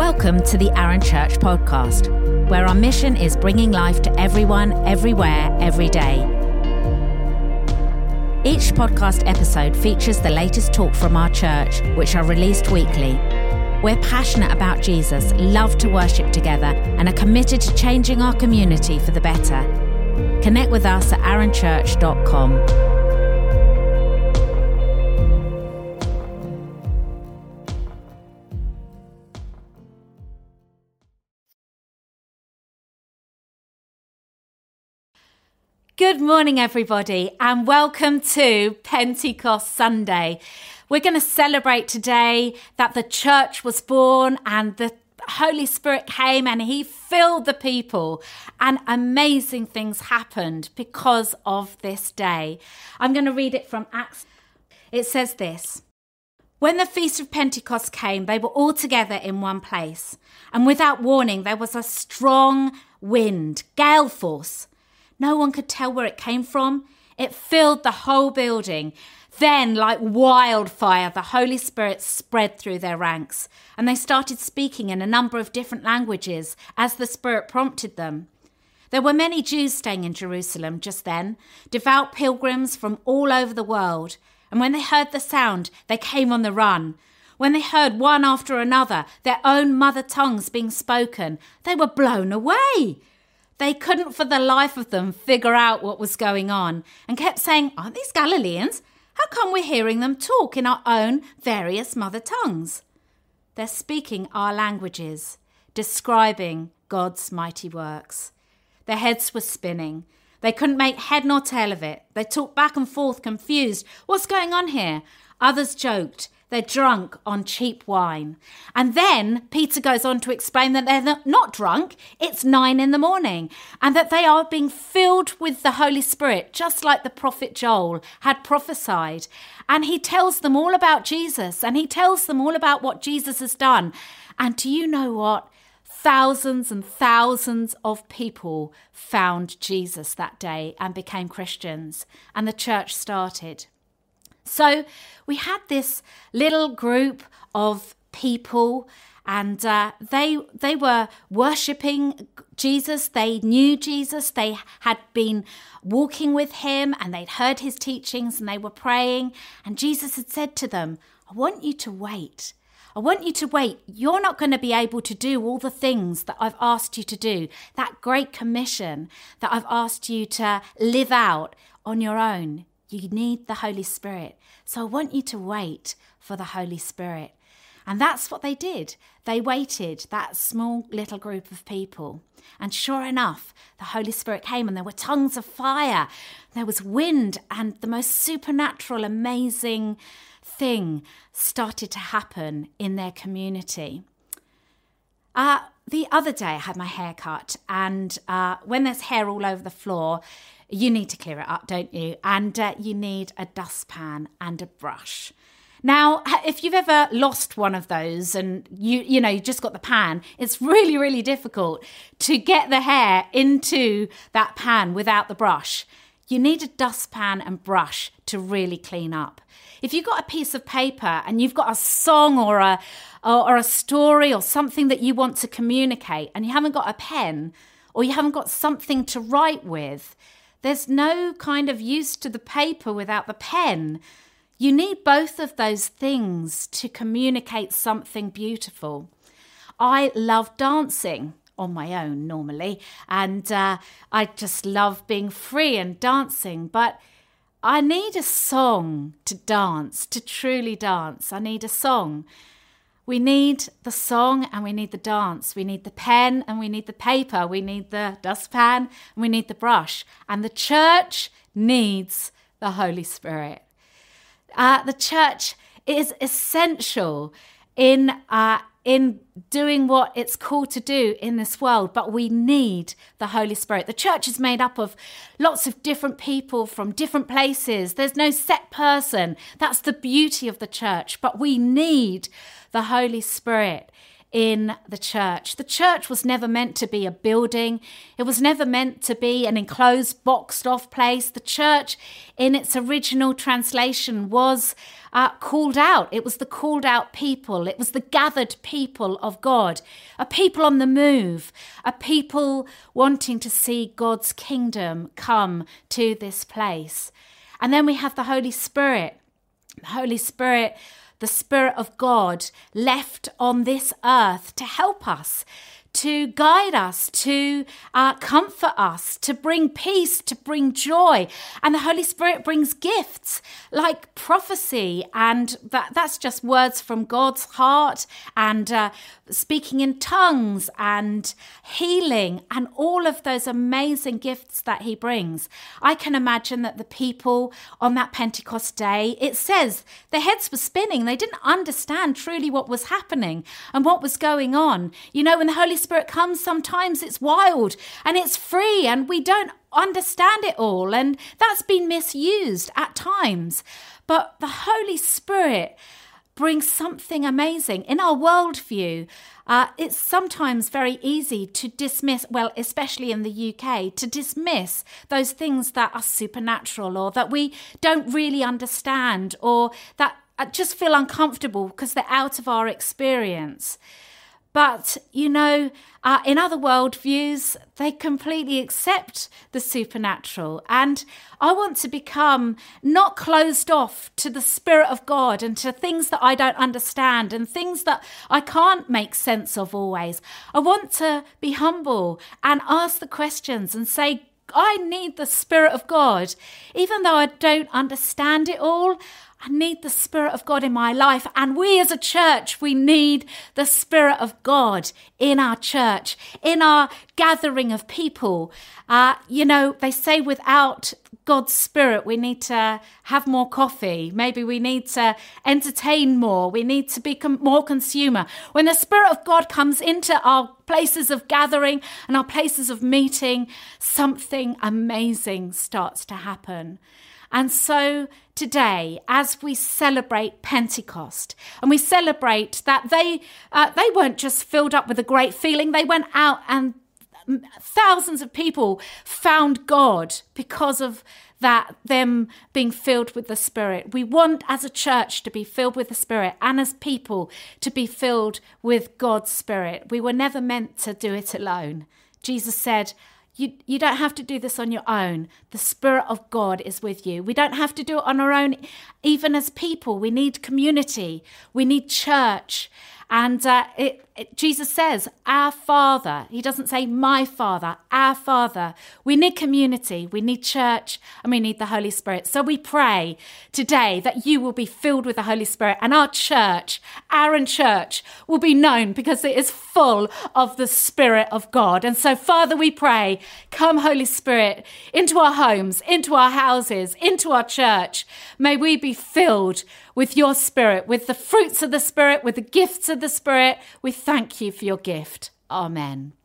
Welcome to the Arun Church podcast, where our mission is bringing life to everyone, everywhere, every day. Each podcast episode features the latest talk from our church, which are released weekly. We're passionate about Jesus, love to worship together, and are committed to changing our community for the better. Connect with us at arunchurch.com. Good morning, everybody, and welcome to Pentecost Sunday. We're going to celebrate today that the church was born and the Holy Spirit came and He filled the people, and amazing things happened because of this day. I'm going to read it from Acts. It says this. When the Feast of Pentecost came, they were all together in one place. And without warning, there was a strong wind, gale force no one could tell where it came from. It filled the whole building. Then, like wildfire, the Holy Spirit spread through their ranks, and they started speaking in a number of different languages as the Spirit prompted them. There were many Jews staying in Jerusalem just then, devout pilgrims from all over the world, and when they heard the sound, they came on the run. When they heard one after another their own mother tongues being spoken, they were blown away. They couldn't for the life of them figure out what was going on and kept saying, Aren't these Galileans? How come we're hearing them talk in our own various mother tongues? They're speaking our languages, describing God's mighty works. Their heads were spinning. They couldn't make head nor tail of it. They talked back and forth, confused. What's going on here? Others joked. They're drunk on cheap wine. And then Peter goes on to explain that they're not drunk, it's nine in the morning, and that they are being filled with the Holy Spirit, just like the prophet Joel had prophesied. And he tells them all about Jesus, and he tells them all about what Jesus has done. And do you know what? Thousands and thousands of people found Jesus that day and became Christians, and the church started. So we had this little group of people and uh, they they were worshiping Jesus. They knew Jesus. They had been walking with him, and they'd heard his teachings, and they were praying. And Jesus had said to them, "I want you to wait. I want you to wait. You're not going to be able to do all the things that I've asked you to do. That great commission that I've asked you to live out on your own. You need the Holy Spirit. So I want you to wait for the Holy Spirit. And that's what they did. They waited, that small little group of people. And sure enough, the Holy Spirit came and there were tongues of fire. There was wind, and the most supernatural, amazing thing started to happen in their community. Uh, the other day, I had my hair cut, and uh, when there's hair all over the floor, you need to clear it up, don't you? And uh, you need a dustpan and a brush. Now, if you've ever lost one of those and you you know you just got the pan, it's really really difficult to get the hair into that pan without the brush. You need a dustpan and brush to really clean up. If you've got a piece of paper and you've got a song or a or, or a story or something that you want to communicate and you haven't got a pen or you haven't got something to write with, there's no kind of use to the paper without the pen. You need both of those things to communicate something beautiful. I love dancing on my own normally, and uh, I just love being free and dancing, but I need a song to dance, to truly dance. I need a song. We need the song and we need the dance. We need the pen and we need the paper. We need the dustpan and we need the brush. And the church needs the Holy Spirit. Uh, the church is essential in uh, in doing what it's called to do in this world, but we need the Holy Spirit. The church is made up of lots of different people from different places. There's no set person. That's the beauty of the church, but we need the Holy Spirit in the church. The church was never meant to be a building, it was never meant to be an enclosed, boxed off place. The church, in its original translation, was uh, called out. It was the called out people, it was the gathered people of God, a people on the move, a people wanting to see God's kingdom come to this place. And then we have the Holy Spirit. The Holy Spirit the Spirit of God left on this earth to help us, to guide us, to uh, comfort us, to bring peace, to bring joy. And the Holy Spirit brings gifts like prophecy, and that, that's just words from God's heart, and uh, speaking in tongues, and healing, and all of those amazing gifts that He brings. I can imagine that the people on that Pentecost day, it says their heads were spinning. They didn't understand truly what was happening and what was going on. You know, when the Holy Spirit comes, sometimes it's wild and it's free and we don't understand it all. And that's been misused at times. But the Holy Spirit brings something amazing. In our worldview, uh, it's sometimes very easy to dismiss, well, especially in the UK, to dismiss those things that are supernatural or that we don't really understand or that uh, just feel uncomfortable because they're out of our experience. But, you know, uh, in other worldviews, they completely accept the supernatural. And I want to become not closed off to the Spirit of God and to things that I don't understand and things that I can't make sense of always. I want to be humble and ask the questions and say, I need the Spirit of God. Even though I don't understand it all, I need the Spirit of God in my life. And we as a church, we need the Spirit of God in our church, in our gathering of people. Uh, you know, they say without God's Spirit, we need to have more coffee. Maybe we need to entertain more. We need to be com- more consumer. When the Spirit of God comes into our places of gathering and our places of meeting, something amazing starts to happen. And so today, as we celebrate Pentecost, and we celebrate that they uh, they weren't just filled up with a great feeling; they went out and thousands of people found God because of that them being filled with the Spirit. We want as a church to be filled with the Spirit and as people to be filled with God's Spirit. We were never meant to do it alone. Jesus said, you, you don't have to do this on your own. The Spirit of God is with you. We don't have to do it on our own, even as people. We need community, we need church. And uh, it, it, Jesus says, Our Father. He doesn't say, My Father, our Father. We need community, we need church, and we need the Holy Spirit. So we pray today that you will be filled with the Holy Spirit, and our church, Arun Church, will be known because it is full of the Spirit of God. And so, Father, we pray, come, Holy Spirit, into our homes, into our houses, into our church. May we be filled with your Spirit, with the fruits of the Spirit, with the gifts of the Spirit. We thank you for your gift. Amen.